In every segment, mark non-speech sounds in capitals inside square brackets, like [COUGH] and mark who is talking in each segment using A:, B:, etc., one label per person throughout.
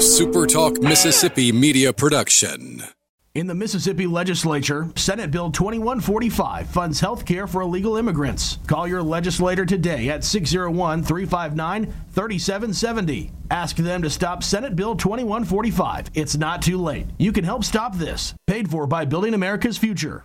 A: SuperTalk Mississippi media production.
B: In the Mississippi legislature, Senate Bill 2145 funds health care for illegal immigrants. Call your legislator today at 601 359 3770. Ask them to stop Senate Bill 2145. It's not too late. You can help stop this. Paid for by Building America's Future.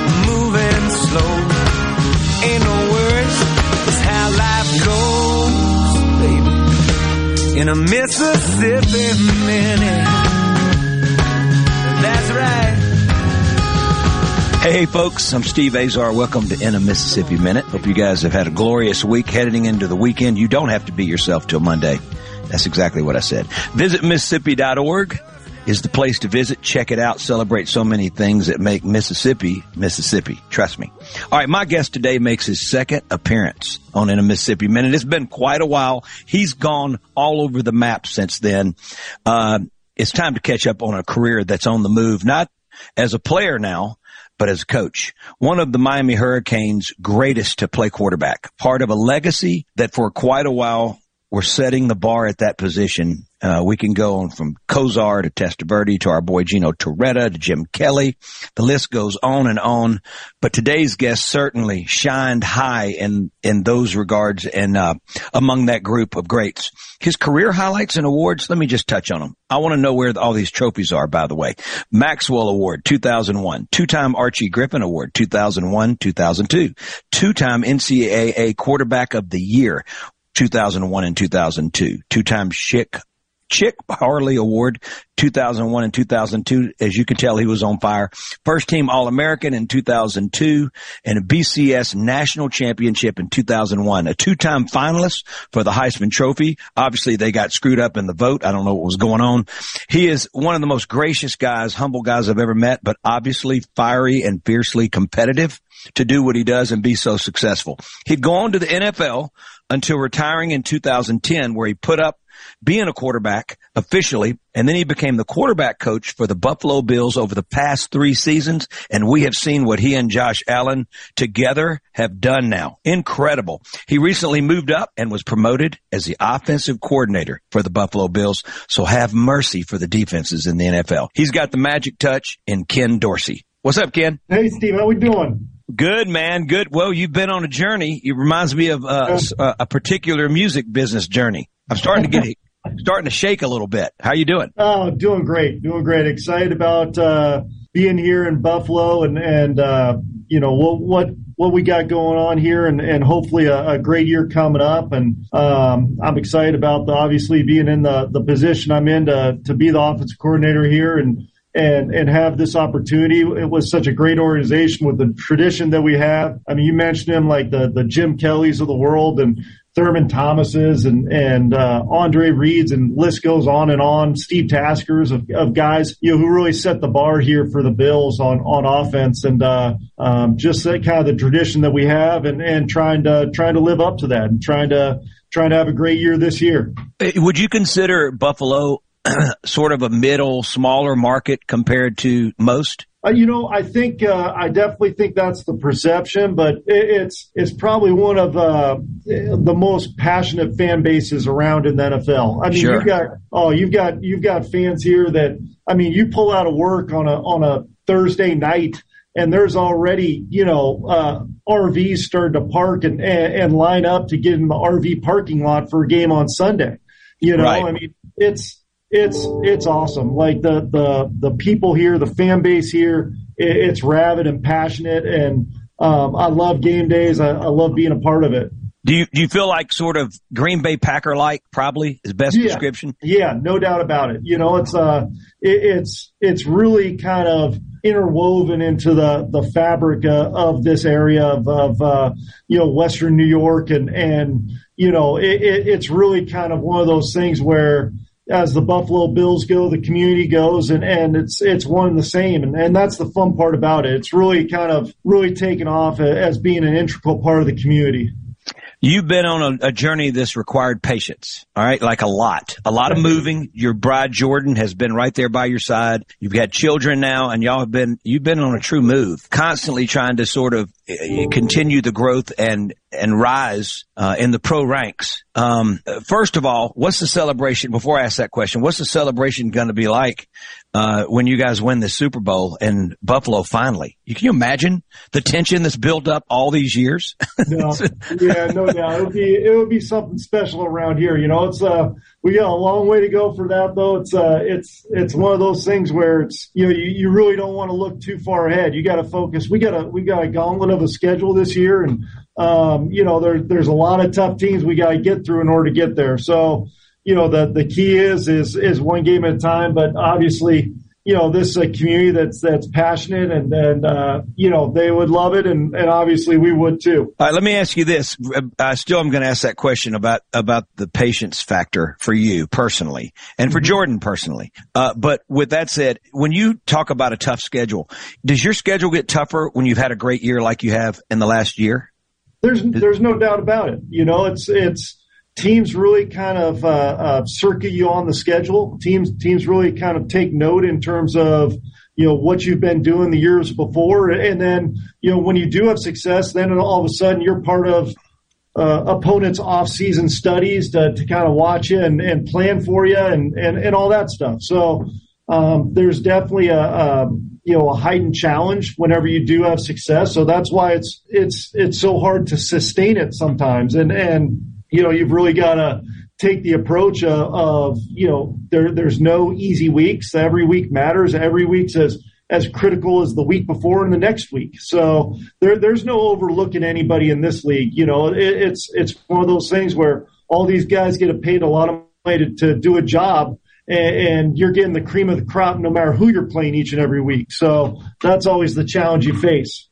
C: in a Mississippi minute. That's right. Hey, folks, I'm Steve Azar. Welcome to In a Mississippi Minute. Hope you guys have had a glorious week heading into the weekend. You don't have to be yourself till Monday. That's exactly what I said. Visit Mississippi.org is the place to visit. Check it out. Celebrate so many things that make Mississippi, Mississippi. Trust me. All right. My guest today makes his second appearance on In a Mississippi Minute. It's been quite a while. He's gone all over the map since then. Uh, it's time to catch up on a career that's on the move, not as a player now, but as a coach. One of the Miami Hurricanes' greatest to play quarterback, part of a legacy that for quite a while were setting the bar at that position uh, we can go on from Kosar to Testaverde to our boy Gino Torretta to Jim Kelly. The list goes on and on. But today's guest certainly shined high in in those regards and uh, among that group of greats. His career highlights and awards. Let me just touch on them. I want to know where all these trophies are. By the way, Maxwell Award 2001, two-time Archie Griffin Award 2001, 2002, two-time NCAA Quarterback of the Year. 2001 and 2002, two-time Chic Chic Harley Award 2001 and 2002. As you can tell, he was on fire. First team All-American in 2002 and a BCS national championship in 2001. A two-time finalist for the Heisman Trophy. Obviously they got screwed up in the vote. I don't know what was going on. He is one of the most gracious guys, humble guys I've ever met, but obviously fiery and fiercely competitive to do what he does and be so successful. He'd go on to the NFL until retiring in 2010 where he put up being a quarterback officially, and then he became the quarterback coach for the Buffalo Bills over the past three seasons. And we have seen what he and Josh Allen together have done now. Incredible. He recently moved up and was promoted as the offensive coordinator for the Buffalo Bills. So have mercy for the defenses in the NFL. He's got the magic touch in Ken Dorsey. What's up, Ken?
D: Hey, Steve. How we doing?
C: Good man, good. Well, you've been on a journey. It reminds me of uh, a particular music business journey. I'm starting to get [LAUGHS] starting to shake a little bit. How you doing?
D: Oh, doing great, doing great. Excited about uh, being here in Buffalo and and uh, you know what what what we got going on here and, and hopefully a, a great year coming up. And um, I'm excited about the, obviously being in the, the position I'm in to, to be the offensive coordinator here and and and have this opportunity. It was such a great organization with the tradition that we have. I mean, you mentioned him like the the Jim Kellys of the world and Thurman Thomases and and uh, Andre Reeds and list goes on and on. Steve Taskers of, of guys you know who really set the bar here for the Bills on on offense and uh, um, just that kind of the tradition that we have and and trying to trying to live up to that and trying to trying to have a great year this year.
C: Would you consider Buffalo [CLEARS THROAT] sort of a middle, smaller market compared to most?
D: Uh, you know, I think uh, I definitely think that's the perception, but it, it's it's probably one of uh, the most passionate fan bases around in the NFL. I mean,
C: sure.
D: you've got oh, you've got you've got fans here that I mean, you pull out of work on a on a Thursday night, and there's already you know uh, RVs starting to park and, and, and line up to get in the RV parking lot for a game on Sunday. You know,
C: right.
D: I mean, it's it's it's awesome. Like the the the people here, the fan base here, it, it's rabid and passionate, and um, I love game days. I, I love being a part of it.
C: Do you do you feel like sort of Green Bay Packer like probably is best
D: yeah.
C: description?
D: Yeah, no doubt about it. You know, it's uh, it, it's it's really kind of interwoven into the the fabric uh, of this area of, of uh, you know Western New York and and you know it, it, it's really kind of one of those things where as the Buffalo Bills go, the community goes, and, and it's it's one and the same, and, and that's the fun part about it. It's really kind of really taken off as being an integral part of the community.
C: You've been on a, a, journey that's required patience. All right. Like a lot, a lot of moving. Your bride Jordan has been right there by your side. You've got children now and y'all have been, you've been on a true move, constantly trying to sort of eh, continue the growth and, and rise, uh, in the pro ranks. Um, first of all, what's the celebration? Before I ask that question, what's the celebration going to be like uh, when you guys win the Super Bowl in Buffalo finally. You, can you imagine the tension that's built up all these years?
D: no, [LAUGHS] yeah, no doubt. It would be it would be something special around here. You know, it's uh we got a long way to go for that though. It's uh it's it's one of those things where it's you know you, you really don't want to look too far ahead. You got to focus. We got a we got a gauntlet of a schedule this year, and um you know there there's a lot of tough teams we got to get through in order to get there. So you know, the, the key is, is, is one game at a time, but obviously, you know, this is a community that's, that's passionate and, and, uh, you know, they would love it. And, and obviously we would too.
C: All right. Let me ask you this. I still am going to ask that question about, about the patience factor for you personally and for mm-hmm. Jordan personally. Uh, but with that said, when you talk about a tough schedule, does your schedule get tougher when you've had a great year like you have in the last year?
D: There's, there's no doubt about it. You know, it's, it's, teams really kind of uh, uh, circuit you on the schedule. Teams teams really kind of take note in terms of you know what you've been doing the years before, and then you know when you do have success, then all of a sudden you're part of uh, opponents' off-season studies to, to kind of watch you and, and plan for you and, and, and all that stuff. So um, there's definitely a, a you know a heightened challenge whenever you do have success. So that's why it's it's it's so hard to sustain it sometimes. And and you know, you've really got to take the approach of, of, you know, there, there's no easy weeks. Every week matters. Every week's as, as critical as the week before and the next week. So there, there's no overlooking anybody in this league. You know, it, it's, it's one of those things where all these guys get paid a lot of money to, to do a job and, and you're getting the cream of the crop no matter who you're playing each and every week. So that's always the challenge you face.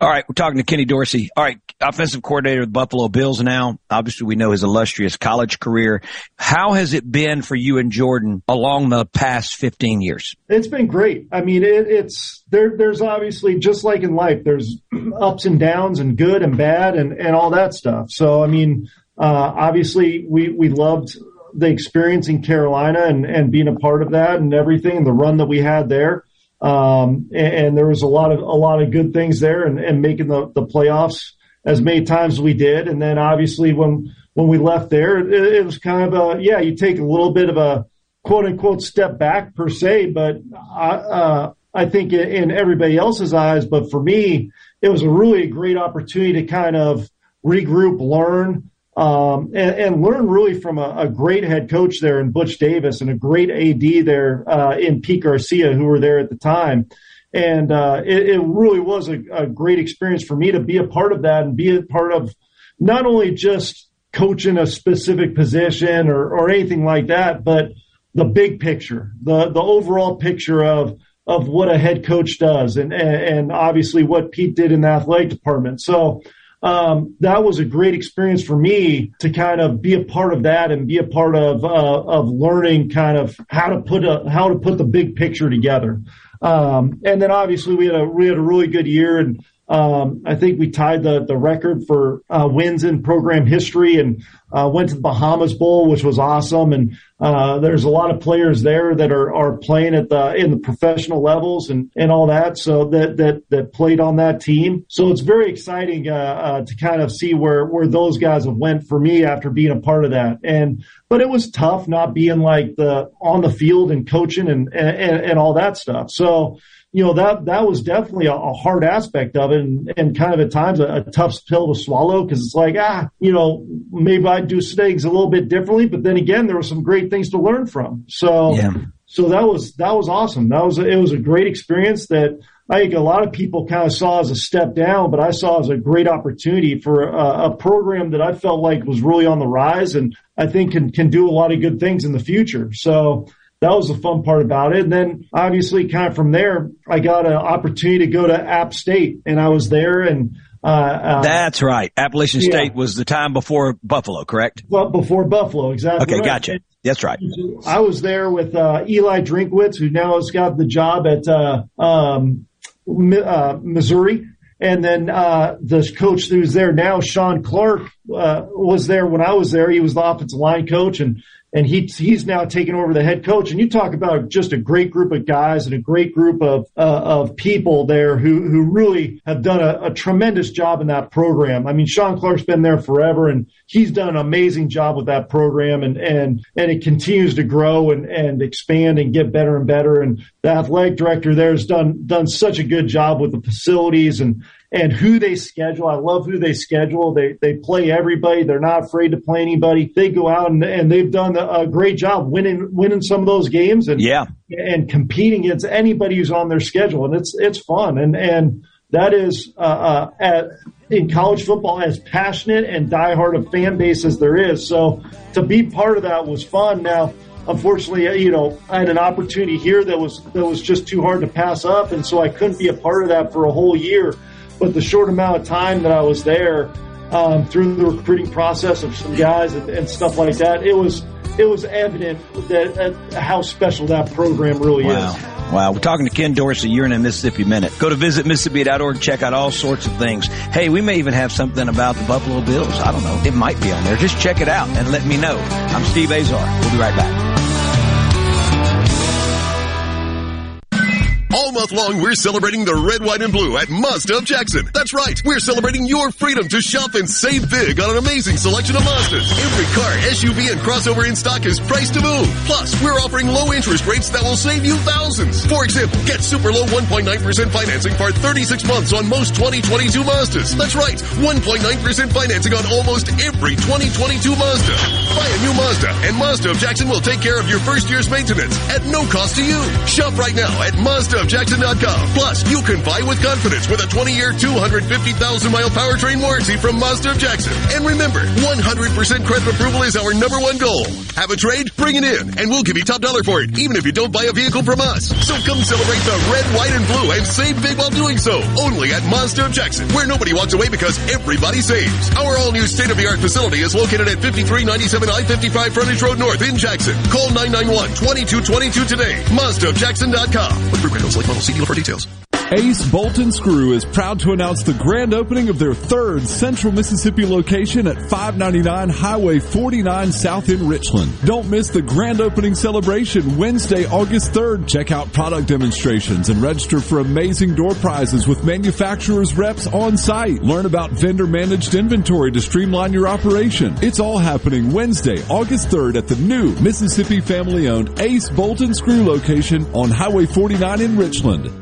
C: All right, we're talking to Kenny Dorsey. All right, offensive coordinator of the Buffalo Bills now. Obviously, we know his illustrious college career. How has it been for you and Jordan along the past 15 years?
D: It's been great. I mean, it, it's there. There's obviously just like in life, there's [CLEARS THROAT] ups and downs and good and bad and and all that stuff. So, I mean, uh, obviously, we we loved the experience in Carolina and and being a part of that and everything, and the run that we had there. Um, and, and, there was a lot of a lot of good things there, and, and making the, the playoffs as many times as we did. And then obviously when when we left there, it, it was kind of a yeah, you take a little bit of a quote unquote step back per se, but I, uh, I think in everybody else's eyes, but for me, it was a really great opportunity to kind of regroup, learn, um, and, and, learn really from a, a, great head coach there in Butch Davis and a great AD there uh, in Pete Garcia, who were there at the time. And uh, it, it, really was a, a, great experience for me to be a part of that and be a part of not only just coaching a specific position or, or anything like that, but the big picture, the the overall picture of of what a head coach does, and and obviously what Pete did in the athletic department. So um, that was a great experience for me to kind of be a part of that and be a part of uh, of learning kind of how to put a how to put the big picture together. Um, and then obviously we had a we had a really good year and um, I think we tied the the record for uh, wins in program history and uh, went to the Bahamas Bowl, which was awesome. And uh, there's a lot of players there that are are playing at the in the professional levels and and all that. So that that that played on that team. So it's very exciting uh, uh, to kind of see where where those guys have went for me after being a part of that. And but it was tough not being like the on the field and coaching and and, and all that stuff. So you know that that was definitely a, a hard aspect of it, and, and, kind of at times a, a tough pill to swallow because it's like ah, you know, maybe I'd do things a little bit differently, but then again, there were some great things to learn from. So, yeah. so that was that was awesome. That was it was a great experience that I think a lot of people kind of saw as a step down, but I saw as a great opportunity for a, a, program that I felt like was really on the rise and I think can, can do a lot of good things in the future. So that was the fun part about it. And then obviously kind of from there, I got an opportunity to go to App State and I was there and uh, uh,
C: That's right. Appalachian yeah. State was the time before Buffalo, correct?
D: Well, before Buffalo, exactly.
C: Okay,
D: right.
C: gotcha. That's right.
D: I was there with uh, Eli Drinkwitz, who now has got the job at uh, um, uh, Missouri. And then uh, the coach who's there now, Shawn Clark, uh, was there when I was there. He was the offensive line coach, and and he he's now taken over the head coach. And you talk about just a great group of guys and a great group of uh, of people there who who really have done a, a, tremendous job in that program. I mean, Shawn Clark's been there forever, and he's done an amazing job with that program, and and and it continues to grow and and expand and get better and better. And the athletic director there has done done such a good job with the facilities and and who they schedule. I love who they schedule. They they play everybody. They're not afraid to play anybody. They go out and, and they've done a great job winning winning some of those games and
C: yeah
D: and competing against anybody who's on their schedule. And it's it's fun and and that is uh, uh, at, in college football as passionate and diehard a fan base as there is. So to be part of that was fun. Now unfortunately, you know, I had an opportunity here that was that was just too hard to pass up, and so I couldn't be a part of that for a whole year. But the short amount of time that I was there, um, through the recruiting process of some guys and, and, stuff like that, it was it was evident that uh, how special that program really
C: wow.
D: is.
C: Wow, we're talking to Ken Dorsey. You're in a Mississippi Minute. Go to visitmississippi.org, check out all sorts of things. Hey, we may even have something about the Buffalo Bills. I don't know. It might be on there. Just check it out and let me know. I'm Steve Azar. We'll be right back.
E: All month long, we're celebrating the red, white, and blue at Mazda of Jackson. That's right. We're celebrating your freedom to shop and save big on an amazing selection of Mazdas. Every car, SUV, and crossover in stock is priced to move. Plus, we're offering low interest rates that will save you thousands. For example, get super low 1.9% financing for 36 months on most 2022 Mazdas. That's right. 1.9% financing on almost every 2022 Mazda. Buy a new Mazda, and Mazda of Jackson will take care of your first year's maintenance at no cost to you. Shop right now at Mazda MazdaofJackson.com. Plus, you can buy with confidence with a 20-year, 250,000-mile powertrain warranty from Mazda of Jackson. And remember, 100% credit approval is our number one goal. Have a trade? Bring it in, and we'll give you top dollar for it, even if you don't buy a vehicle from us. So come celebrate the red, white, and blue and save big while doing so. Only at Mazda of Jackson, where nobody walks away because everybody saves. Our all-new state-of-the-art facility is located at 5397 I-55 Frontage Road North in Jackson. Call 991-2222 today. MazdaofJackson.com. Select model. See dealer for details.
F: Ace Bolt and Screw is proud to announce the grand opening of their third Central Mississippi location at 599 Highway 49 South in Richland. Don't miss the grand opening celebration Wednesday, August 3rd. Check out product demonstrations and register for amazing door prizes with manufacturers reps on site. Learn about vendor managed inventory to streamline your operation. It's all happening Wednesday, August 3rd at the new Mississippi family owned Ace Bolt and Screw location on Highway 49 in Richland.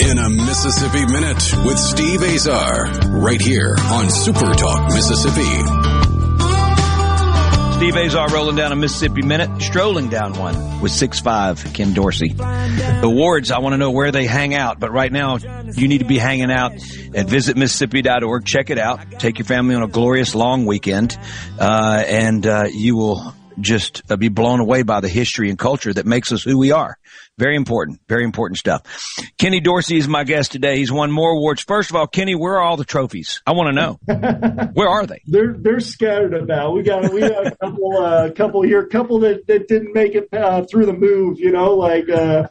A: In a Mississippi Minute with Steve Azar, right here on Super Talk Mississippi.
C: Steve Azar rolling down a Mississippi Minute, strolling down one with six five Ken Dorsey. The awards, I want to know where they hang out, but right now you need to be hanging out at visitmississippi.org. Check it out. Take your family on a glorious long weekend, uh, and uh, you will just uh, be blown away by the history and culture that makes us who we are. Very important, very important stuff. Kenny Dorsey is my guest today. He's won more awards. First of all, Kenny, where are all the trophies? I want to know. [LAUGHS] where are they?
D: They're they're scattered about. We got we got a couple uh, couple here, couple that, that didn't make it uh, through the move. You know, like uh,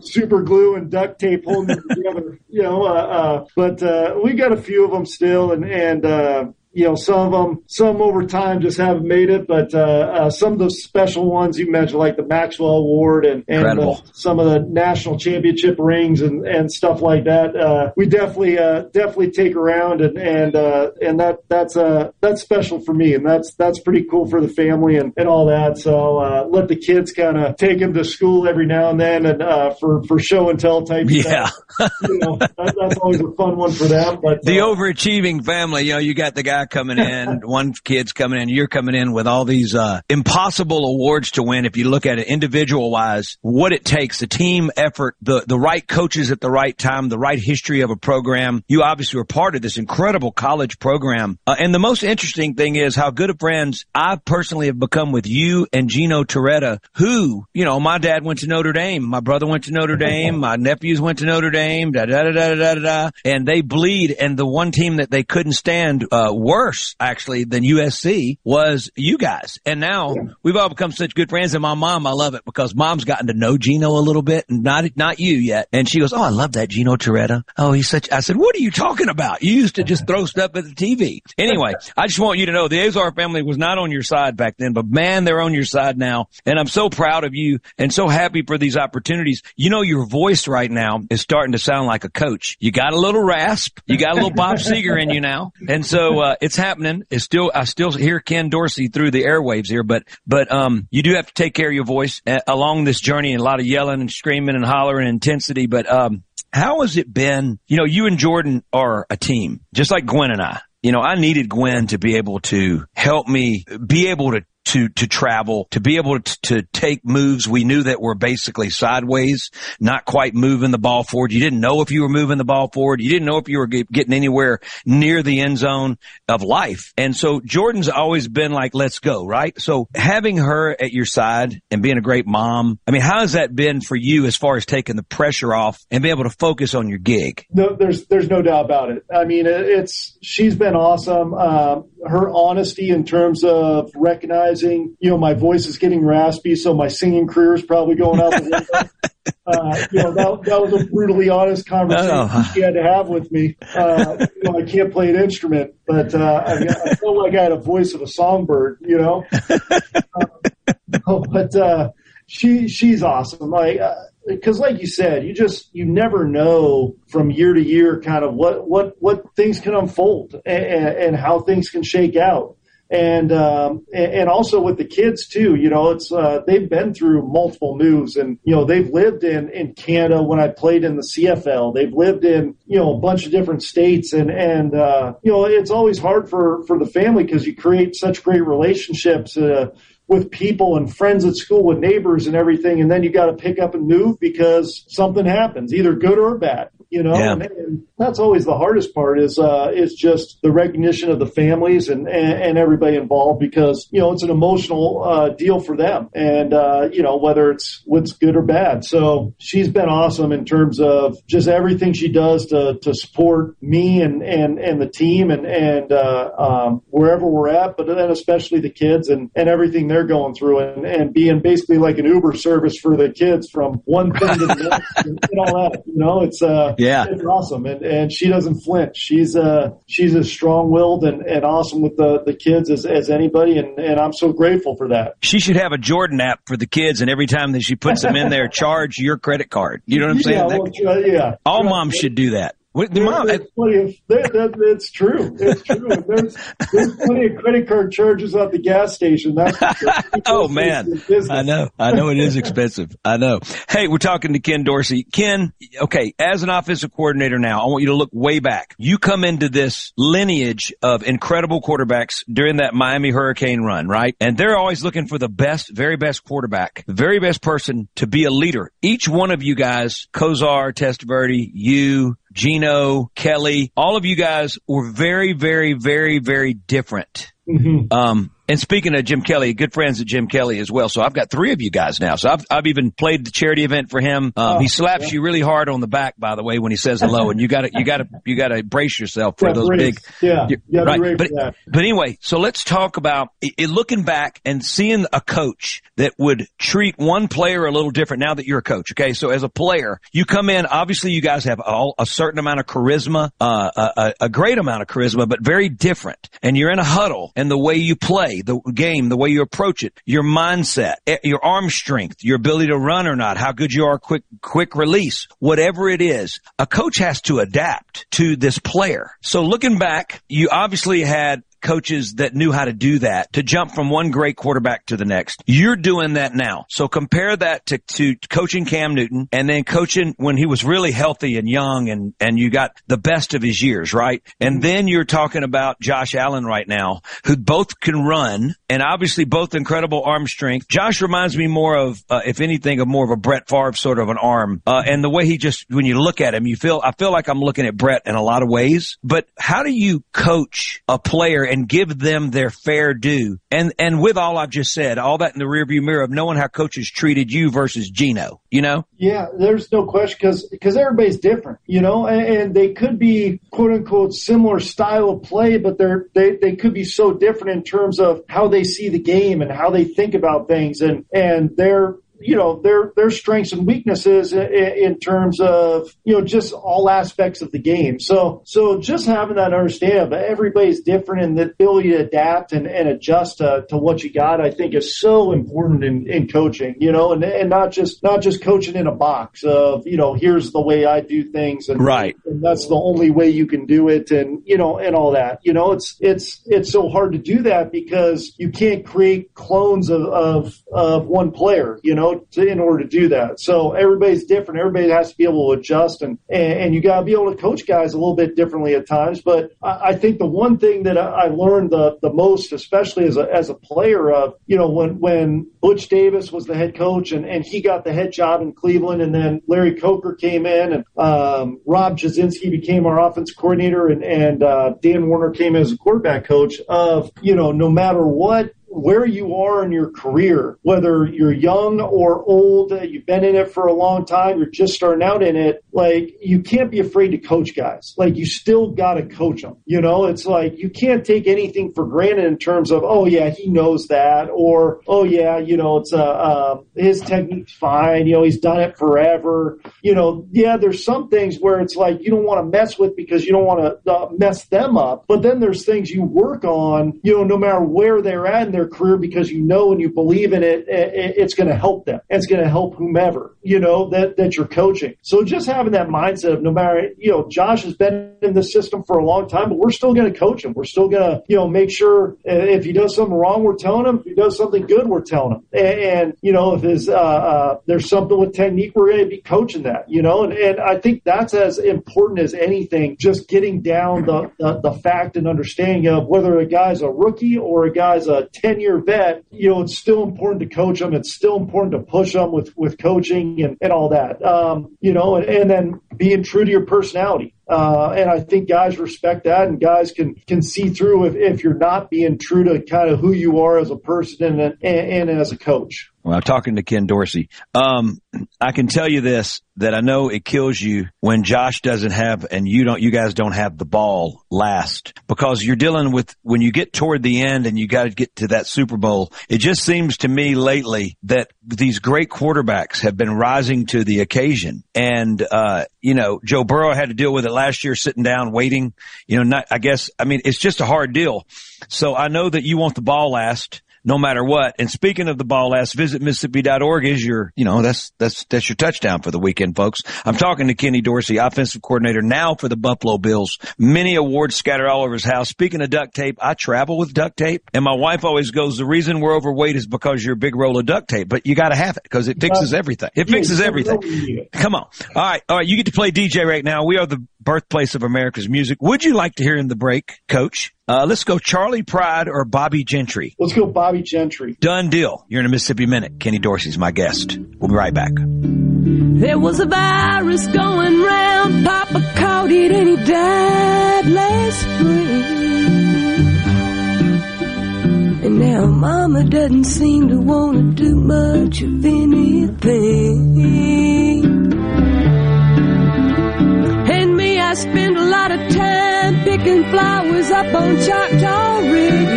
D: super glue and duct tape holding them together. You know, uh, uh, but uh, we got a few of them still, and and uh, you know, some of them, some over time just haven't made it, but uh, uh, some of those special ones you mentioned, like the Maxwell Award and, and uh, some of the national championship rings and, and stuff like that, uh, we definitely uh, definitely take around and and uh, and that that's uh, that's special for me, and that's that's pretty cool for the family and, and all that. So let the kids kind of take them to school every now and then, and for for show and tell type.
C: Yeah,
D: you know, that, that's always a fun one for them. But
C: the overachieving family, you know, you got the guy coming in, [LAUGHS] one kid's coming in, you're coming in with all these uh, impossible awards to win. If you look at it individual wise, what it takes, the team effort, the the right coaches at the right time, the right history of a program. You obviously were part of this incredible college program, uh, and the most interesting thing is how good of friends I personally have become with you and Gino Torretta, who you know, my dad went to Notre Dame, my brother went to Notre Dame, [LAUGHS] my nephews went to Notre Dame, da da da da da da, and they bleed. And the one team that they couldn't stand uh, worse actually than USC was you guys. And now yeah. we've all become such good friends. And my mom, I love it because mom's gotten to know Gino a little bit and not, not you yet. And she goes, Oh, I love that Gino Torretta. Oh, he's such, I said, what are you talking about? You used to just throw stuff at the TV. Anyway, I just want you to know the Azar family was not on your side back then, but man, they're on your side now. And I'm so proud of you and so happy for these opportunities. You know, your voice right now is starting to sound like a coach. You got a little rasp. You got a little Bob Seger in you now. And so, uh, it's happening. It's still, I still hear Ken Dorsey through the airwaves here, but, but, um, you do have to take care of your voice uh, along this journey and a lot of yelling and screaming and hollering and intensity. But, um, how has it been? You know, you and Jordan are a team, just like Gwen and I. You know, I needed Gwen to be able to help me be able to to, to travel, to be able to, to take moves we knew that were basically sideways, not quite moving the ball forward. You didn't know if you were moving the ball forward. You didn't know if you were getting anywhere near the end zone of life. And so Jordan's always been like, let's go, right? So having her at your side and being a great mom, I mean, how has that been for you as far as taking the pressure off and being able to focus on your gig?
D: No, there's, there's no doubt about it. I mean, it's, she's been awesome. Um, her honesty in terms of recognizing, you know, my voice is getting raspy, so my singing career is probably going out the window. Uh, you know, that, that was a brutally honest conversation oh. she had to have with me. Uh, you know, I can't play an instrument, but uh, I, I felt like I had a voice of a songbird, you know. [LAUGHS] Uh, [LAUGHS] but uh, she she's awesome. Like because like you said, you just you never know from year to year kind of what what what things can unfold and, and how things can shake out. And um, and also with the kids too, you know, it's uh, they've been through multiple moves, and you know they've lived in in Canada when I played in the CFL. They've lived in you know a bunch of different states, and and uh, you know it's always hard for for the family because you create such great relationships. Uh, with people and friends at school with neighbors and everything and then you got to pick up and move because something happens either good or bad you know, yeah. and, that's always the hardest part is uh, is just the recognition of the families and, and, and everybody involved because you know it's an emotional uh, deal for them, and uh, you know whether it's what's good or bad. So she's been awesome in terms of just everything she does to to support me and and and the team and and uh, um, wherever we're at, but then especially the kids and and everything they're going through and and being basically like an Uber service for the kids from one thing to the [LAUGHS] next and, and all that. You know, it's uh
C: yeah,
D: it's awesome, and and she doesn't flinch. She's uh she's as strong willed and, and awesome with the the kids as, as anybody, and and I'm so grateful for that.
C: She should have a Jordan app for the kids, and every time that she puts them in there, [LAUGHS] charge your credit card. You know what I'm saying?
D: Yeah, well, uh, yeah.
C: All moms should do that What,
D: There-
C: Mom,
D: there's plenty of, there, that, it's true. It's true. [LAUGHS] There's, there's plenty of credit card charges at the gas station. That's. [LAUGHS]
C: Oh man, I know, I know it is expensive. I know. Hey, we're talking to Ken Dorsey. Ken, okay, as an offensive coordinator now, I want you to look way back. You come into this lineage of incredible quarterbacks during that Miami Hurricane run, right? And they're always looking for the best, very best quarterback, the very best person to be a leader. Each one of you guys, Kosar, Testaverde, you, Gino, Kelly, all of you guys were very, very, very, very different. Um, and speaking of Jim Kelly, good friends of Jim Kelly as well. So I've got three of you guys now. So I've, I've even played the charity event for him. Um, he slaps you really hard on the back, by the way, when he says hello. And you got to, you got to, you got to brace yourself for
D: Yeah,
C: those
D: brace.
C: big.
D: Yeah,
C: you-
D: you gotta be
C: right. But, but anyway, so let's talk about it, looking back and seeing a coach that would treat one player a little different now that you're a coach. Okay. So as a player, you come in, obviously you guys have all, a certain amount of charisma, uh, a, a great amount of charisma, but very different. And you're in a huddle and the way you play the game, the way you approach it, your mindset, eh, your arm strength, your ability to run or not, how good you are quick, quick release, whatever it is, a coach has to adapt to this player. So looking back, you obviously had coaches that knew how to do that to jump from one great quarterback to the next. You're doing that now. So compare that to, to coaching Cam Newton and then coaching when he was really healthy and young and, and you got the best of his years, right? And then you're talking about Josh Allen right now, who both can run and obviously both incredible arm strength. Josh reminds me more of, uh, if anything, of more of a Brett Favre sort of an arm. Uh, and the way he just, when you look at him, you feel, I feel like I'm looking at Brett in a lot of ways, but how do you coach a player and give them their fair due? And, and with all I've just said, all that in the rearview mirror of knowing how coaches treated you versus Gino, you know?
D: Yeah, there's no question because because everybody's different, you know, and, and they could be quote unquote similar style of play, but they're they they could be so different in terms of how they see the game and how they think about things, and and they're you know their their strengths and weaknesses in, in terms of you know just all aspects of the game. So so just having that understanding of everybody's different and the ability to adapt and, and adjust to, to what you got, I think is so important in, in coaching. You know, and and not just not just coaching in a box of you know here's the way I do things and
C: Right.
D: and that's the only way you can do it and you know and all that you know it's it's it's so hard to do that because you can't create clones of of, of one player you know in order to do that. So everybody's different. Everybody has to be able to adjust and and, and you got to be able to coach guys a little bit differently at times. But I, I think the one thing that I, I learned the the most especially as a as a player of you know when when Butch Davis was the head coach and and he got the head job in Cleveland and then Larry Coker came in and um, Rob Chudzinski became our offense coordinator and and uh, Dan Werner came as a quarterback coach of you know no matter what where you are in your career, whether you're young or old, you've been in it for a long time, you're just starting out in it, like you can't be afraid to coach guys. Like you still got to coach them. You know, it's like you can't take anything for granted in terms of, oh yeah, he knows that, or oh yeah, you know, it's uh, uh his technique's fine. You know, he's done it forever. You know, yeah, there's some things where it's like you don't want to mess with because you don't want to uh, mess them up. But then there's things you work on, you know, no matter where they're at their career because you know and you believe in it, it's going to help them. It's going to help whomever, you know, that, that you're coaching. So just having that mindset of no matter, you know, Josh has been in the system for a long time, but we're still going to coach him. We're still going to, you know, make sure if he does something wrong, we're telling him. If he does something good, we're telling him. And, and you know, if his, uh, uh, there's something with technique, we're going to be coaching that, you know, and, and I think that's as important as anything, just getting down the, the, the fact and understanding of whether a guy's a rookie or a guy's a 10 year vet, you know, it's still important to coach them. It's still important to push them with, with coaching and, and all that. Um, you know, and, and then being true to your personality. Uh, and I think guys respect that, and guys can can see through if, if you're not being true to kind of who you are as a person and and, and as a coach.
C: Well, I'm talking to Ken Dorsey. Um, I can tell you this, that I know it kills you when Josh doesn't have, and you don't, you guys don't have the ball last because you're dealing with, when you get toward the end and you got to get to that Super Bowl, it just seems to me lately that these great quarterbacks have been rising to the occasion. And, uh, you know, Joe Burrow had to deal with it last year, sitting down, waiting, you know, not, I guess, I mean, it's just a hard deal. So I know that you want the ball last no matter what. And speaking of the ball last, visit Mississippi.org is your, you know, that's, that's, that's your touchdown for the weekend, folks. I'm talking to Kenny Dorsey, offensive coordinator now for the Buffalo Bills. Many awards scattered all over his house. Speaking of duct tape, I travel with duct tape and my wife always goes, the reason we're overweight is because you're a big roll of duct tape, but you got to have it because it fixes everything. It fixes everything. Come on. All right. All right. You get to play DJ right now. We are the birthplace of America's music. Would you like to hear in the break, coach? Uh, let's go Charley Pride or Bobbie Gentry.
G: Let's go Bobbie Gentry.
C: Done deal. You're in a Mississippi Minute. Kenny Dorsey's my guest. We'll be right back.
H: There was a virus going round. Papa caught it and he died last spring. And now Mama doesn't seem to want to do much of anything. And me, I spend a lot of time picking flowers up on Choctaw Ridge.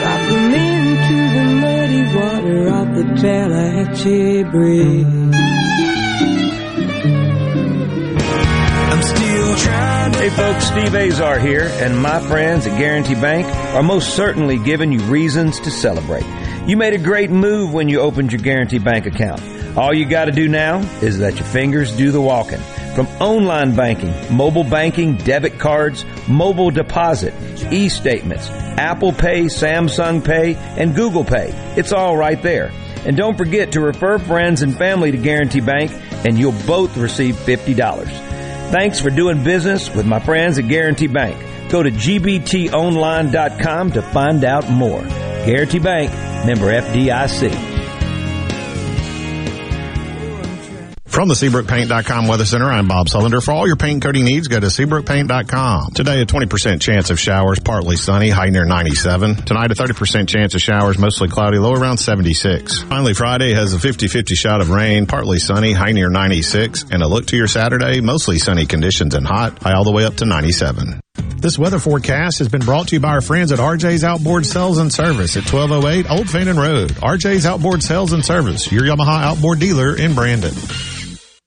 H: Drop them into the muddy water off the Tallahatchie Bridge.
C: I'm still trying Hey folks, Steve Azar here, and my friends at Guarantee Bank are most certainly giving you reasons to celebrate. You made a great move when you opened your Guarantee Bank account. All you gotta do now is let your fingers do the walking. From online banking, mobile banking, debit cards, mobile deposit, e-statements, Apple Pay, Samsung Pay, and Google Pay. It's all right there. And don't forget to refer friends and family to Guarantee Bank and you'll both receive $50. Thanks for doing business with my friends at Guarantee Bank. Go to gbtonline.com to find out more. Guarantee Bank, member FDIC.
I: From the SeabrookPaint.com Weather Center, I'm Bob Sullender. For all your paint coating needs, go to SeabrookPaint.com. Today, a 20% chance of showers, partly sunny, high near 97. Tonight, a 30% chance of showers, mostly cloudy, low around 76. Finally, Friday has a 50-50 shot of rain, partly sunny, high near 96. And a look to your Saturday, mostly sunny conditions and hot, high all the way up to 97. This weather forecast has been brought to you by our friends at RJ's Outboard Sales and Service at 1208 Old Fannin Road. RJ's Outboard Sales and Service, your Yamaha outboard dealer in Brandon.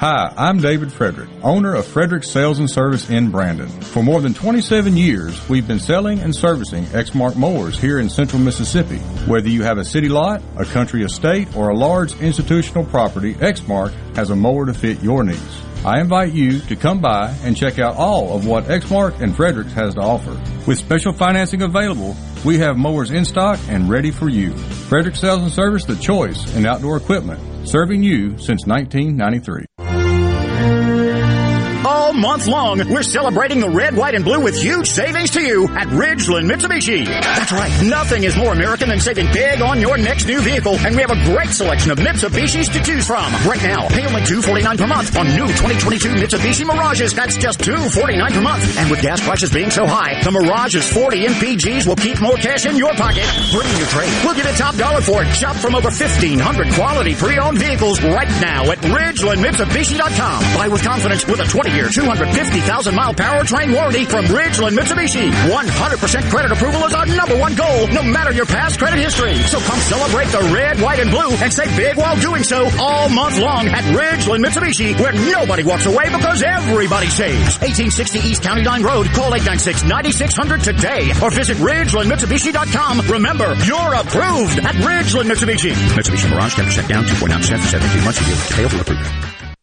J: Hi, I'm David Frederick, owner of Frederick Sales and Service in Brandon. For more than 27 years, we've been selling and servicing Exmark mowers here in central Mississippi. Whether you have a city lot, a country estate, or a large institutional property, Exmark has a mower to fit your needs. I invite you to come by and check out all of what Exmark and Fredericks has to offer. With special financing available, we have mowers in stock and ready for you. Frederick Sales and Service, the choice in outdoor equipment, serving you since 1993.
K: Month long, we're celebrating the red, white, and blue with huge savings to you at Ridgeland Mitsubishi. That's right. Nothing is more American than saving big on your next new vehicle, and we have a great selection of Mitsubishis to choose from. Right now, pay only $249 per month on new 2022 Mitsubishi Mirages. That's just 249 per month. And with gas prices being so high, the Mirages 40 MPGs will keep more cash in your pocket. Bring your trade. We'll give you top dollar for it. Shop from over 1,500 quality pre-owned vehicles right now at RidgelandMitsubishi.com. Buy with confidence with a 20-year, 250,000 mile powertrain warranty from Ridgeland Mitsubishi. 100% credit approval is our number one goal, no matter your past credit history. So come celebrate the red, white, and blue and save big while doing so all month long at Ridgeland Mitsubishi, where nobody walks away because everybody saves. 1860 East County Line Road. Call 896-9600 today or visit RidgelandMitsubishi.com. Remember, you're approved at Ridgeland Mitsubishi. Mitsubishi Mirage, 10% down, 2.9% for 72 months. Review. Pay over approved.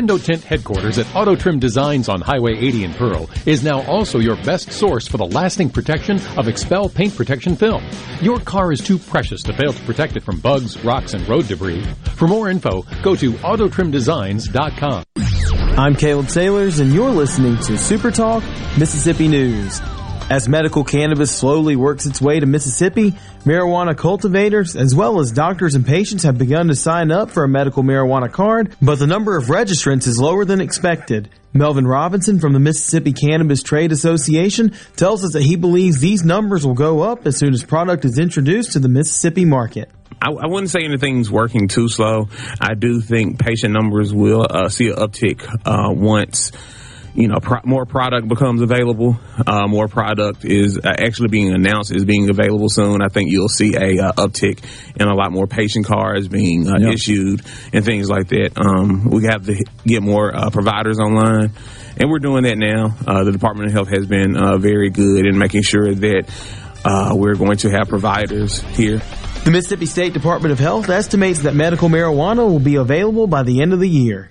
L: Window tint headquarters at Auto Trim Designs on Highway 80 in Pearl is now also your best source for the lasting protection of XPEL paint protection film. Your car is too precious to fail to protect it from bugs, rocks, and road debris. For more info, go to autotrimdesigns.com.
M: I'm Caleb Sailors, and you're listening to Super Talk Mississippi News.
G: As medical cannabis slowly works its way to Mississippi, marijuana cultivators as well as doctors and patients have begun to sign up for a medical marijuana card, but the number of registrants is lower than expected. Melvin Robinson from the Mississippi Cannabis Trade Association tells us that he believes these numbers will go up as soon as product is introduced to the Mississippi market.
M: I, I, wouldn't say anything's working too slow. I do think patient numbers will uh, see an uptick uh, once you know, pro- more product becomes available. Uh, more product is uh, actually being announced is being available soon. I think you'll see a uh, uptick in a lot more patient cards being uh, yep. issued and things like that. Um, we have to get more uh, providers online, and we're doing that now. Uh, the Department of Health has been very good in making sure that we're going to have providers here.
G: The Mississippi State Department of Health estimates that medical marijuana will be available by the end of the year.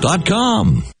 N: Prep.com.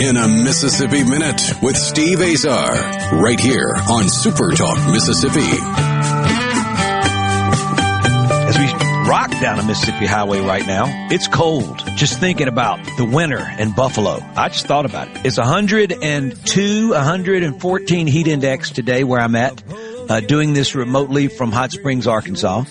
A: in a Mississippi Minute with Steve Azar, right here on Super Talk Mississippi.
C: As we rock down a Mississippi highway right now, it's cold. Just thinking about the winter in Buffalo. I just thought about it. It's 102, 114 heat index today where I'm at uh, doing this remotely from Hot Springs, Arkansas,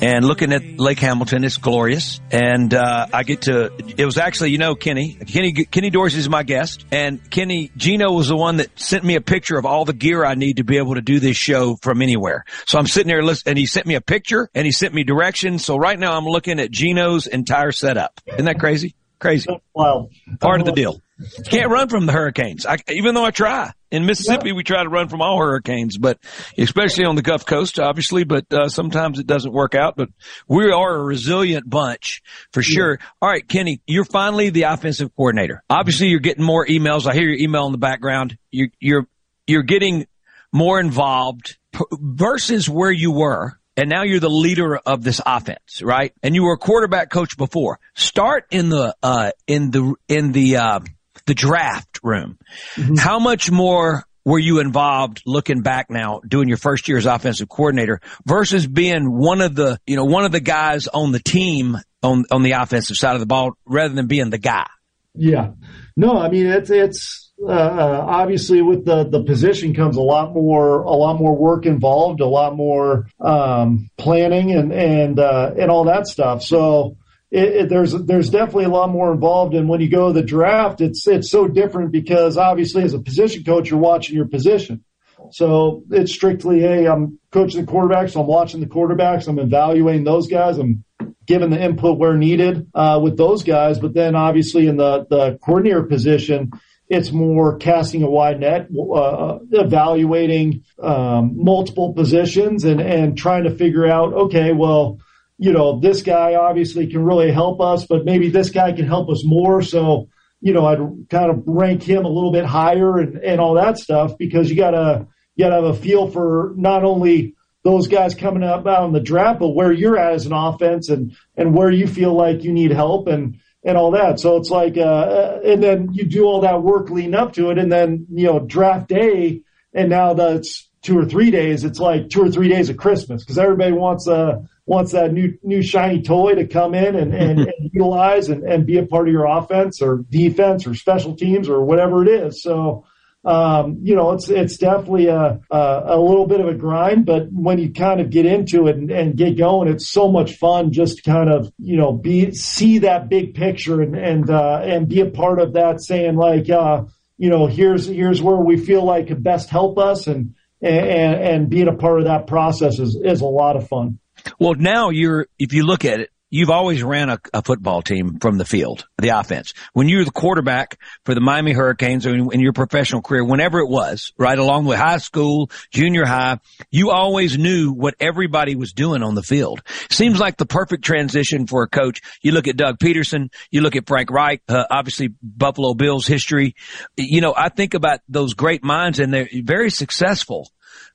C: and looking at Lake Hamilton. It's glorious, and uh, I get to. It was actually, you know, Kenny, Kenny, Kenny Dorsey is my guest, and Kenny Gino was the one that sent me a picture of all the gear I need to be able to do this show from anywhere. So I'm sitting there listening, and he sent me a picture and he sent me directions. So right now I'm looking at Gino's entire setup. Isn't that crazy? Crazy.
D: Wow.
C: Part of the deal. Can't run from the hurricanes. I, even though I try. In Mississippi, we try to run from all hurricanes, but especially on the Gulf Coast, obviously, but uh, sometimes it doesn't work out. But we are a resilient bunch for sure. Yeah. All right, Kenny, you're finally the offensive coordinator. Obviously, you're getting more emails. I hear your email in the background. You're, you're, you're getting more involved versus where you were and now you're the leader of this offense, right? And you were a quarterback coach before. Start in the uh, in the in the uh, the draft room. Mm-hmm. How much more were you involved looking back now doing your first year as offensive coordinator versus being one of the, you know, one of the guys on the team on, on the offensive side of the ball rather than being the guy?
D: Yeah. No, I mean, it's, it's, uh, uh obviously with the, the position comes a lot more, a lot more work involved, a lot more, um, planning and, and, uh, and all that stuff. So, it, it, there's there's definitely a lot more involved. And when you go to the draft, it's it's so different because obviously as a position coach, you're watching your position. So it's strictly, hey, I'm coaching the quarterbacks, so I'm watching the quarterbacks, I'm evaluating those guys, I'm giving the input where needed uh, with those guys. But then obviously in the the coordinator position, it's more casting a wide net, uh, evaluating um, multiple positions and and trying to figure out, okay, well you know, this guy obviously can really help us, but maybe this guy can help us more. So, you know, I'd kind of rank him a little bit higher and, and all that stuff because you gotta, you gotta have a feel for not only those guys coming up out in the draft, but where you're at as an offense and, and where you feel like you need help and, and all that. So it's like, uh, uh and then you do all that work leading up to it. And then, you know, draft day, and now that's two or three days, it's like two or three days of Christmas because everybody wants a wants that new new shiny toy to come in and, and, [LAUGHS] and utilize and, and be a part of your offense or defense or special teams or whatever it is. So um, you know, it's it's definitely a, a, a little bit of a grind, but when you kind of get into it and, and, get going, it's so much fun just to kind of you know be see that big picture and and uh, and be a part of that, saying like, uh, you know, here's here's where we feel like could best help us, and and and being a part of that process is is a lot of fun.
C: Well, now you're if you look at it, you've always ran a, a, football team from the field, the offense. When you were the quarterback for the Miami Hurricanes in, in, your professional career, whenever it was, right along with high school, junior high, you always knew what everybody was doing on the field. Seems like the perfect transition for a coach. You look at Doug Pederson, you look at Frank Reich, uh, obviously Buffalo Bills history. You know, I think about those great minds and they're very successful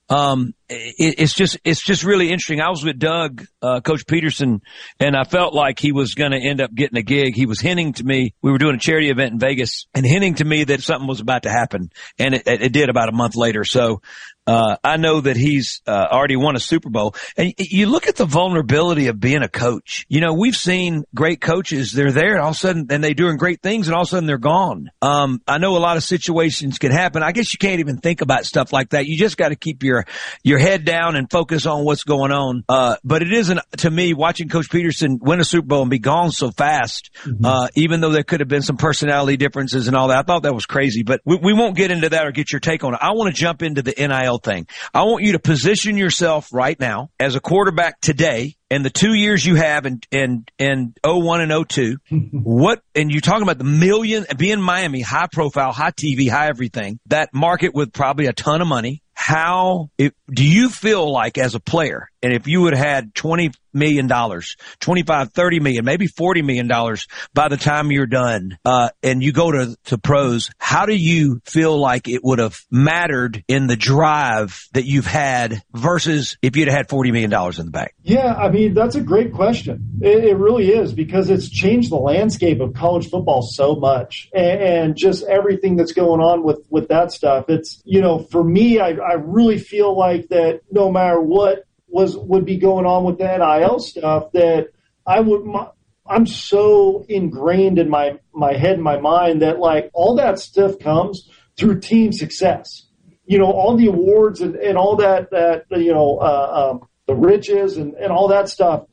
C: um, it, it's just it's just really interesting. I was with Doug, uh, Coach Pederson, and I felt like he was going to end up getting a gig. He was hinting to me. We were doing a charity event in Vegas, and hinting to me that something was about to happen, and it, it did about a month later. So uh, I know that he's uh, already won a Super Bowl. And you look at the vulnerability of being a coach. You know, we've seen great coaches. They're there and all of a sudden, and they're doing great things and all of a sudden they're gone. Um, I know a lot of situations can happen. I guess you can't even think about stuff like that. You just got to keep your, your head down and focus on what's going on. Uh, but it isn't, to me, watching Coach Pederson win a Super Bowl and be gone so fast, mm-hmm. uh, even though there could have been some personality differences and all that. I thought that was crazy, but we, we won't get into that or get your take on it. I want to jump into the NIL thing. I want you to position yourself right now as a quarterback today and the two years you have in, in, in 01 and 02, [LAUGHS] what, and you're talking about the million, being Miami, high profile, high TV, high everything, that market with probably a ton of money. How, if, do you feel like as a player, and if you had had 20 million dollars, 25, 30 million, maybe 40 million dollars by the time you're done, uh, and you go to, to pros, how do you feel like it would have mattered in the drive that you've had versus if you'd had 40 million dollars in the bank?
D: Yeah. I mean, that's a great question. It, it, really is because it's changed the landscape of college football so much and, and, just everything that's going on with, with that stuff. It's, you know, for me, I, I really feel like that no matter what was would be going on with the NIL stuff that I would. My, I'm so ingrained in my my head and my mind that like all that stuff comes through team success. You know, all the awards and, and all that that you know uh, um, the riches and, and all that stuff.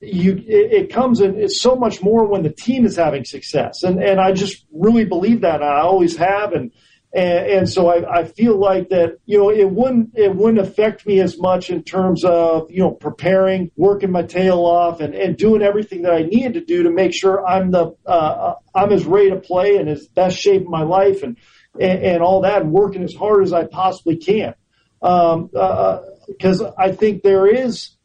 D: You it, it comes in it's so much more when the team is having success, and and I just really believe that. I always have, and and, and so I, I, feel like that, you know, it wouldn't, it wouldn't affect me as much in terms of, you know, preparing, working my tail off and, and doing everything that I needed to do to make sure I'm the, uh, I'm as ready to play and as best shape of my life and, and, and all that and working as hard as I possibly can. Um, uh, cause I think there is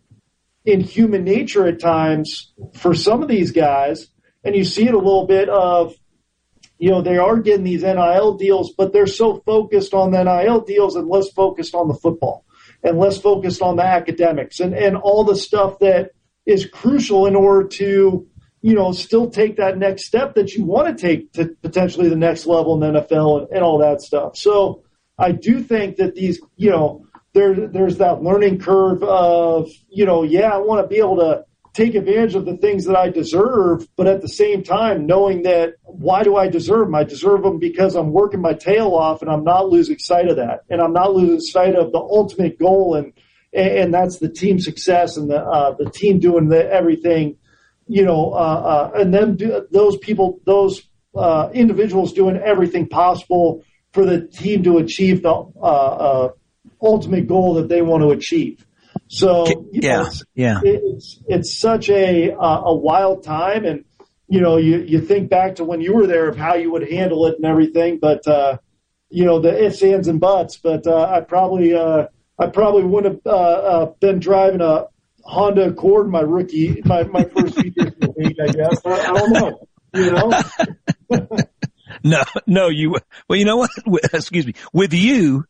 D: in human nature at times for some of these guys, and you see it a little bit of, you know, they are getting these NIL deals, but they're so focused on the NIL deals and less focused on the football and less focused on the academics and, and all the stuff that is crucial in order to, you know, still take that next step that you want to take to potentially the next level in NFL and, and all that stuff. So I do think that these, you know, there, there's that learning curve of, you know, yeah, I want to be able to take advantage of the things that I deserve, but at the same time, knowing that why do I deserve them? I deserve them because I'm working my tail off and I'm not losing sight of that. And I'm not losing sight of the ultimate goal. And, and that's the team success and the, uh, the team doing the, everything, you know, uh, uh, and then those people, those, uh, individuals doing everything possible for the team to achieve the, uh, uh, ultimate goal that they want to achieve. So
C: yeah, know,
D: it's,
C: yeah,
D: it's it's such a uh, a wild time, and you know you you think back to when you were there of how you would handle it and everything, but uh, you know the ifs, ands, and buts. But uh, I probably uh, I probably wouldn't have uh, uh, been driving a Honda Accord my rookie my my first few years in the league. I guess I, I don't know. You know. [LAUGHS]
C: no, no, you. Well, you know what? Excuse me. With you,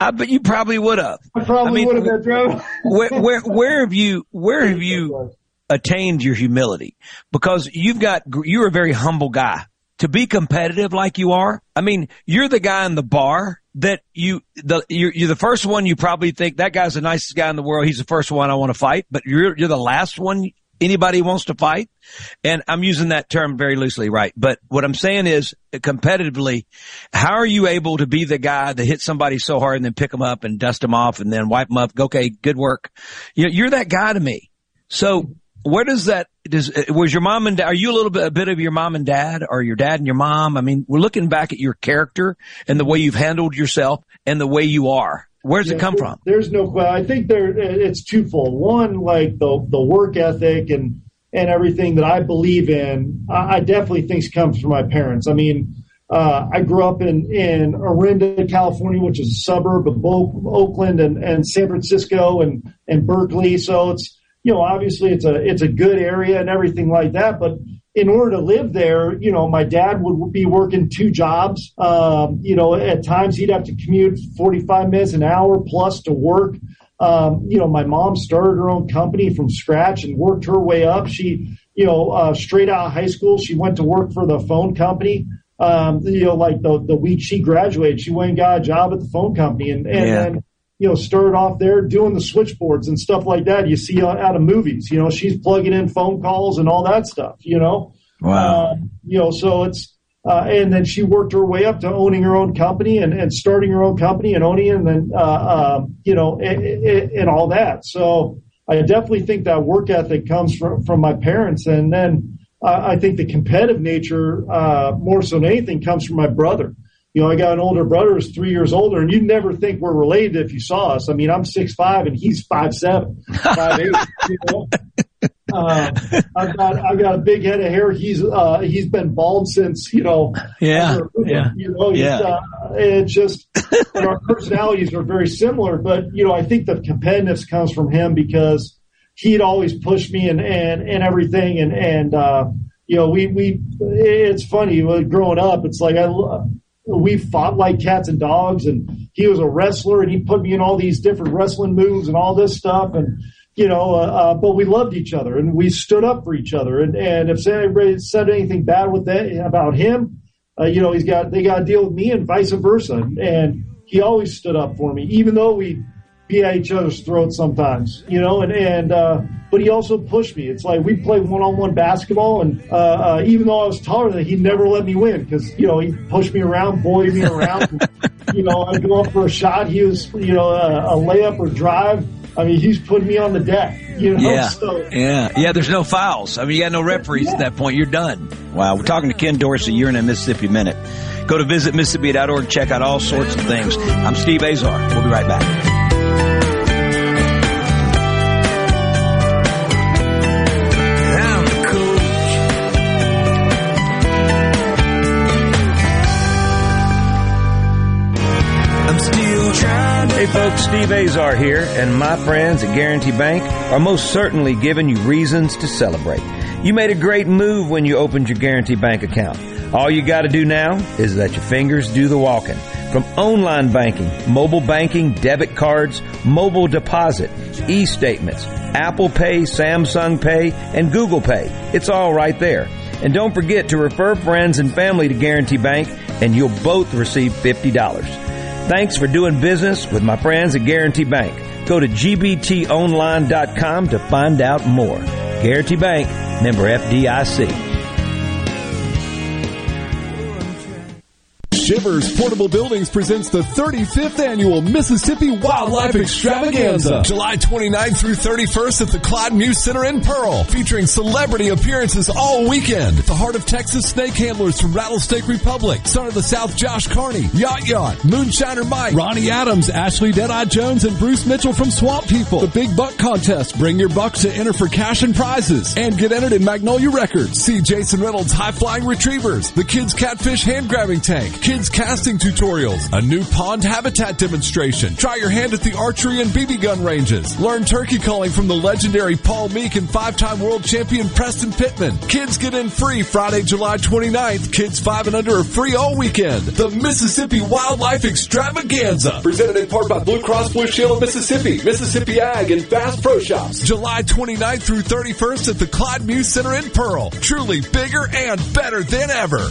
C: I bet you probably would have.
D: I probably I mean, would have been drove.
C: where, where, where have you, where have you attained your humility? Because you've got, you're a very humble guy. to be competitive like you are. I mean, you're the guy in the bar that you the you're, you're the first one you probably think that guy's the nicest guy in the world. He's the first one I want to fight, but you're you're the last one anybody wants to fight. And I'm using that term very loosely, right? But what I'm saying is competitively, how are you able to be the guy that hits somebody so hard and then pick them up and dust them off and then wipe them up? Okay, good work. You're that guy to me. So where does that does uh, was your mom and dad are you a little bit a bit of your mom and dad or your dad and your mom i mean we're looking back at your character and the way you've handled yourself and the way you are where does
D: Yeah,
C: it come from
D: There's no question. I think there it's twofold. One, like the the work ethic and and everything that I believe in. I, I definitely think it's comes from my parents. I mean, uh, I grew up in in Orinda, California, which is a suburb of both Oakland and and San Francisco and and Berkeley. So it's you know obviously it's a it's a good area and everything like that, but in order to live there, you know, my dad would be working two jobs. Um, you know, at times he'd have to commute 45 minutes an hour plus to work. Um, you know, my mom started her own company from scratch and worked her way up. She, you know, uh, straight out of high school, she went to work for the phone company. Um, you know, like the, the week she graduated, she went and got a job at the phone company and, and
C: Yeah.
D: then, you know, started off there doing the switchboards and stuff like that. You see out out of movies, you know, she's plugging in phone calls and all that stuff, you know?
C: Wow.
D: Uh, you know, so it's, uh, and then she worked her way up to owning her own company and, and starting her own company and owning it and then, uh, um, you know, and, and all that. So I definitely think that work ethic comes from, from my parents. And then uh, I think the competitive nature, uh, more so than anything comes from my brother. You know, I got an older brother who's three years older, and you'd never think we're related if you saw us. I mean, I'm six five and he's five seven, [LAUGHS] five eight. You know, uh, I've got I've got a big head of hair. He's uh, he's been bald since you know.
C: Yeah, yeah,
D: You know,
C: yeah.
D: uh, it's just our personalities are very similar. But you know, I think the competitiveness comes from him because he'd always push me and and and everything and and uh, you know we we it's funny uh, growing up. It's like I. we fought like cats and dogs and he was a wrestler and he put me in all these different wrestling moves and all this stuff and you know uh, uh, but we loved each other and we stood up for each other and and if anybody said anything bad with that about him uh, you know he's got they got to deal with me and vice versa and he always stood up for me even though we be at each other's throats sometimes, you know, and, and, uh, but he also pushed me. It's like we play one on one basketball and, uh, uh, even though I was taller than he never let me win because, you know, he pushed me around, bullied me around. and, [LAUGHS] you know, I'd go up for a shot. He was, you know, a, a layup or drive. I mean, he's putting me on the deck, you know,
C: Yeah,
D: so.
C: yeah, yeah. There's no fouls. I mean, you got no referees at that point. You're done. Wow, we're talking to Ken Dorsey. You're in a Mississippi minute. Go to visit Mississippi.org. Check out all sorts of things. I'm Steve Azar. We'll be right back. Hey folks, Steve Azar here, and my friends at Guarantee Bank are most certainly giving you reasons to celebrate. You made a great move when you opened your Guarantee Bank account. All you gotta do now is let your fingers do the walking. From online banking, mobile banking, debit cards, mobile deposit, e-statements, Apple Pay, Samsung Pay, and Google Pay. It's all right there. And don't forget to refer friends and family to Guarantee Bank, and you'll both receive $50. Thanks for doing business with my friends at Guarantee Bank. Go to gbtonline.com to find out more. Guarantee Bank, member FDIC.
F: Shivers Portable Buildings presents the 35th annual Mississippi Wildlife Extravaganza, July 29th through 31st at the Clyde Muse Center in Pearl, featuring celebrity appearances all weekend. The Heart of Texas snake handlers from Rattlesnake Republic, Son of the South Josh Carney, Yacht Yacht, Moonshiner Mike, Ronnie Adams, Ashley Deadeye Jones, and Bruce Mitchell from Swamp People. The Big Buck Contest. Bring your bucks to enter for cash and prizes and get entered in Magnolia Records. See Jason Reynolds High Flying Retrievers, the Kids Catfish Hand Grabbing Tank, Kids Casting Tutorials, a new pond habitat demonstration. Try your hand at the archery and BB gun ranges. Learn turkey calling from the legendary Paul Meek and five-time world champion Preston Pittman. Kids get in free Friday, July 29th. Kids 5 and under are free all weekend. The Mississippi Wildlife Extravaganza. Presented in part by Blue Cross Blue Shield of Mississippi, Mississippi Ag, and Fast Pro Shops. July 29th through 31st at the Clyde Muse Center in Pearl. Truly bigger and better than ever.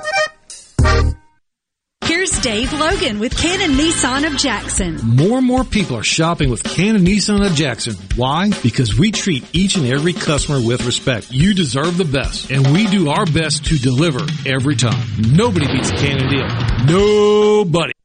O: Dave Logan with Cannon Nissan of Jackson.
P: More and more people are shopping with Cannon Nissan of Jackson. Why? Because we treat each and every customer with respect. You deserve the best, and we do our best to deliver every time. Nobody beats a Cannon deal. Nobody.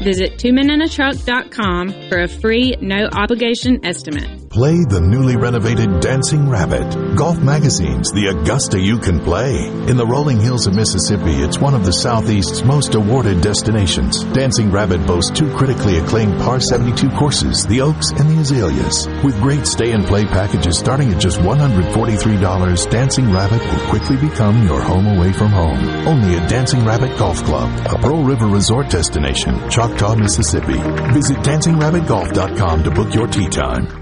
Q: Visit twomeninatruck.com for a free, no obligation estimate.
R: Play the newly renovated Dancing Rabbit. Golf Magazine's The Augusta You Can Play. In the rolling hills of Mississippi, it's one of the Southeast's most awarded destinations. Dancing Rabbit boasts two critically acclaimed par 72 courses, the Oaks and the Azaleas. With great stay and play packages starting at just $143, Dancing Rabbit will quickly become your home away from home. Only at Dancing Rabbit Golf Club, a Pearl River resort destination, Choctaw, Mississippi. Visit DancingRabbitGolf.com to book your tee time.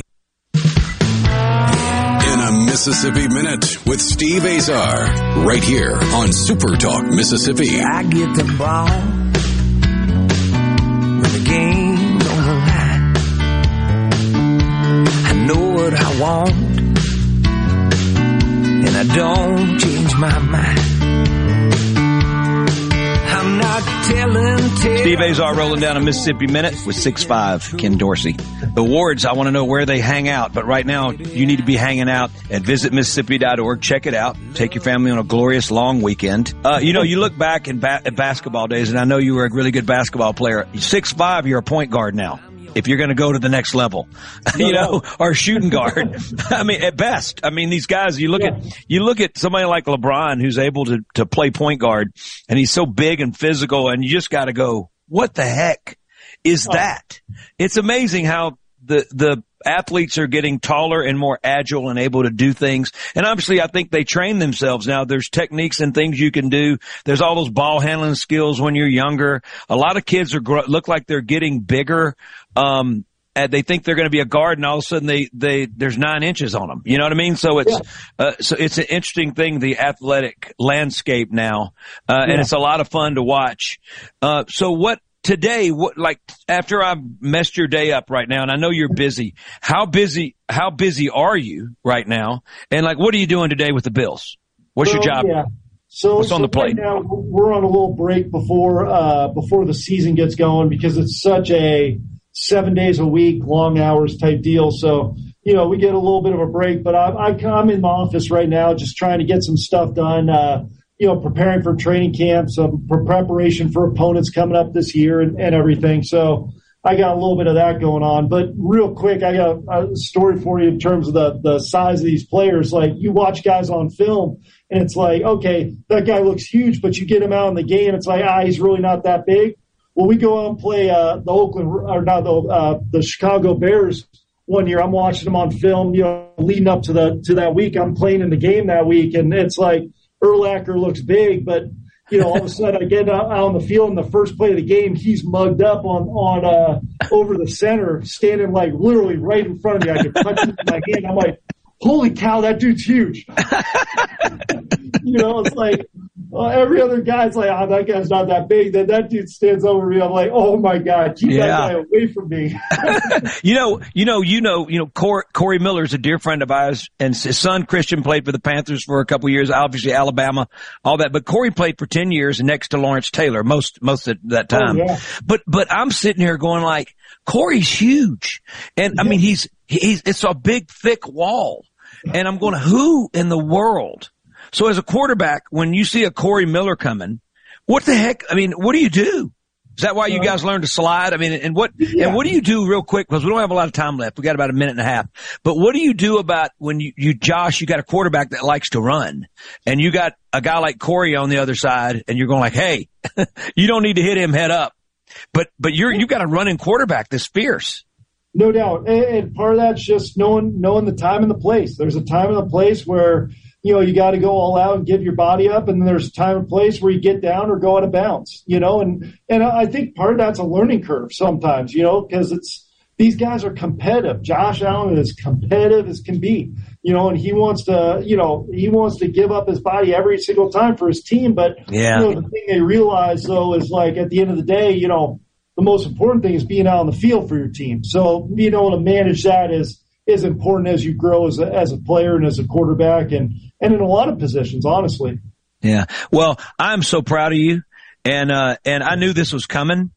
A: In a Mississippi Minute with Steve Azar, right here on Super Talk Mississippi.
S: I get the ball when the game's on the line. I know what I want, and I don't change my mind. I'm not telling tales.
C: Steve Azar rolling down a Mississippi Minute with 6'5", Ken Dorsey. The Wards, I want to know where they hang out, but right now you need to be hanging out at visitmississippi.org. Check it out. Take your family on a glorious long weekend. Uh, you know, you look back in ba- at basketball days, and I know you were a really good basketball player. Six five, you're a point guard now. If you're going to go to the next level, [LAUGHS] you know, or shooting guard. [LAUGHS] I mean, at best, I mean, these guys, you look at, you look at somebody like LeBron who's able to, to play point guard and he's so big and physical and you just got to go, what the heck is that? It's amazing how the, the athletes are getting taller and more agile and able to do things. And obviously I think they train themselves now. There's techniques and things you can do. There's all those ball handling skills when you're younger. A lot of kids are look like they're getting bigger. Um, and they think they're going to be a guard and all of a sudden they, they, there's nine inches on them. You know what I mean? So it's, uh, so it's an interesting thing, the athletic landscape now. Uh, and it's a lot of fun to watch. Uh, so what, today, what, like, after I've messed your day up right now, and I know you're busy, how busy, how busy are you right now? And like, what are you doing today with the Bills? What's your job?
D: Yeah. So,
C: What's on the plate?
D: Right now we're on a little break before uh, before the season gets going because it's such a seven days a week, long hours type deal. So you know we get a little bit of a break, but I, I, I'm in the office right now just trying to get some stuff done. Uh, you know, preparing for training camps, preparation for opponents coming up this year and, and everything. So I got a little bit of that going on. But real quick, I got a story for you in terms of the, the size of these players. Like you watch guys on film and it's like, okay, that guy looks huge, but you get him out in the game. It's like, ah, he's really not that big. Well, we go out and play, uh, the Oakland or not the, uh, the Chicago Bears one year. I'm watching them on film, you know, leading up to the, to that week. I'm playing in the game that week and it's like Urlacher looks big, but you know, all of a sudden I get out on the field in the first play of the game, he's mugged up on on uh, over the center, standing like literally right in front of me. I can touch him with my hand. I'm like, holy cow, that dude's huge. [LAUGHS] you know, it's like well, every other guy's like, oh, that guy's not that big. Then that dude stands over me. I'm like, oh my god, keep yeah. that guy away from me. [LAUGHS]
C: you know, you know, you know, you know, Corey, Corey Miller's a dear friend of ours, and his son Christian played for the Panthers for a couple of years. Obviously, Alabama, all that. But Corey played for ten years next to Lawrence Taylor most most of that oh, time. Oh, yeah. But but I'm sitting here going like, Corey's huge, and yeah. I mean he's he's it's a big thick wall, and I'm going, who in the world? So as a quarterback, when you see a Corey Miller coming, what the heck? I mean, what do you do? Is that why you guys learned to slide? I mean, and what, yeah. and what do you do real quick? Because we don't have a lot of time left. We got about a minute and a half. But what do you do about when you, you, Josh, you got a quarterback that likes to run and you got a guy like Corey on the other side and you're going like, Hey, [LAUGHS] you don't need to hit him head up, but, but you're, you've got a running quarterback that's fierce.
D: No doubt. And, and part of that's just knowing, knowing the time and the place. There's a time and a place where, you know, you got to go all out and give your body up. And there's a time and place where you get down or go out of bounds, you know, and, and I think part of that's a learning curve sometimes, you know, because it's, these guys are competitive. Josh Allen is competitive as can be, you know, and he wants to, you know, he wants to give up his body every single time for his team. But,
C: yeah.
D: you know, the thing they realize though is like at the end of the day, you know, the most important thing is being out on the field for your team. So being able to manage that is, is important as you grow as a, as a player and as a quarterback and, and in a lot of positions, honestly.
C: Yeah. Well, I'm so proud of you. And, uh, and I knew this was coming.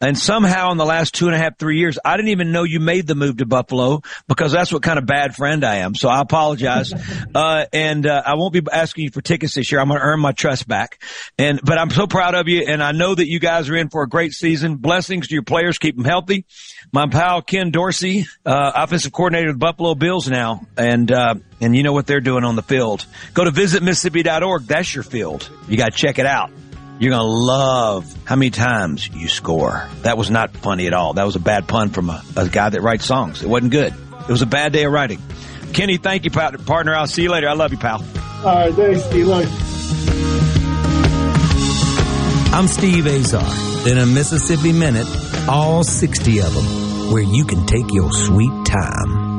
C: And somehow in the last two and a half, three years, I didn't even know you made the move to Buffalo because that's what kind of bad friend I am. So I apologize. [LAUGHS] uh, and, uh, I won't be asking you for tickets this year. I'm going to earn my trust back. And, but I'm so proud of you. And I know that you guys are in for a great season. Blessings to your players. Keep them healthy. My pal Ken Dorsey, uh, offensive coordinator of the Buffalo Bills now. And, uh, and you know what they're doing on the field. Go to visitmississippi.org. That's your field. You got to check it out. You're going to love how many times you score. That was not funny at all. That was a bad pun from a, a guy that writes songs. It wasn't good. It was a bad day of writing. Kenny, thank you, partner. I'll see you later. I love you, pal.
D: All right. Thanks, Steve.
T: I'm Steve Azar. In a Mississippi Minute, all 60 of them, where you can take your sweet time.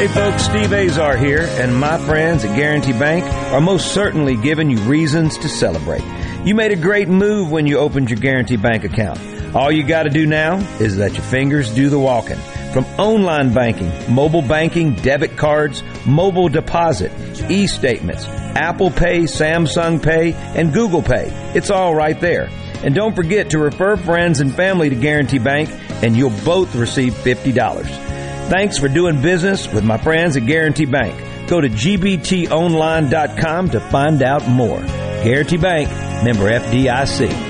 C: Hey folks, Steve Azar here, and my friends at Guarantee Bank are most certainly giving you reasons to celebrate. You made a great move when you opened your Guarantee Bank account. All you gotta do now is let your fingers do the walking. From online banking, mobile banking, debit cards, mobile deposit, e-statements, Apple Pay, Samsung Pay, and Google Pay. It's all right there. And don't forget to refer friends and family to Guarantee Bank and you'll both receive $50. Thanks for doing business with my friends at Guarantee Bank. Go to gbtonline.com to find out more. Guarantee Bank, member FDIC.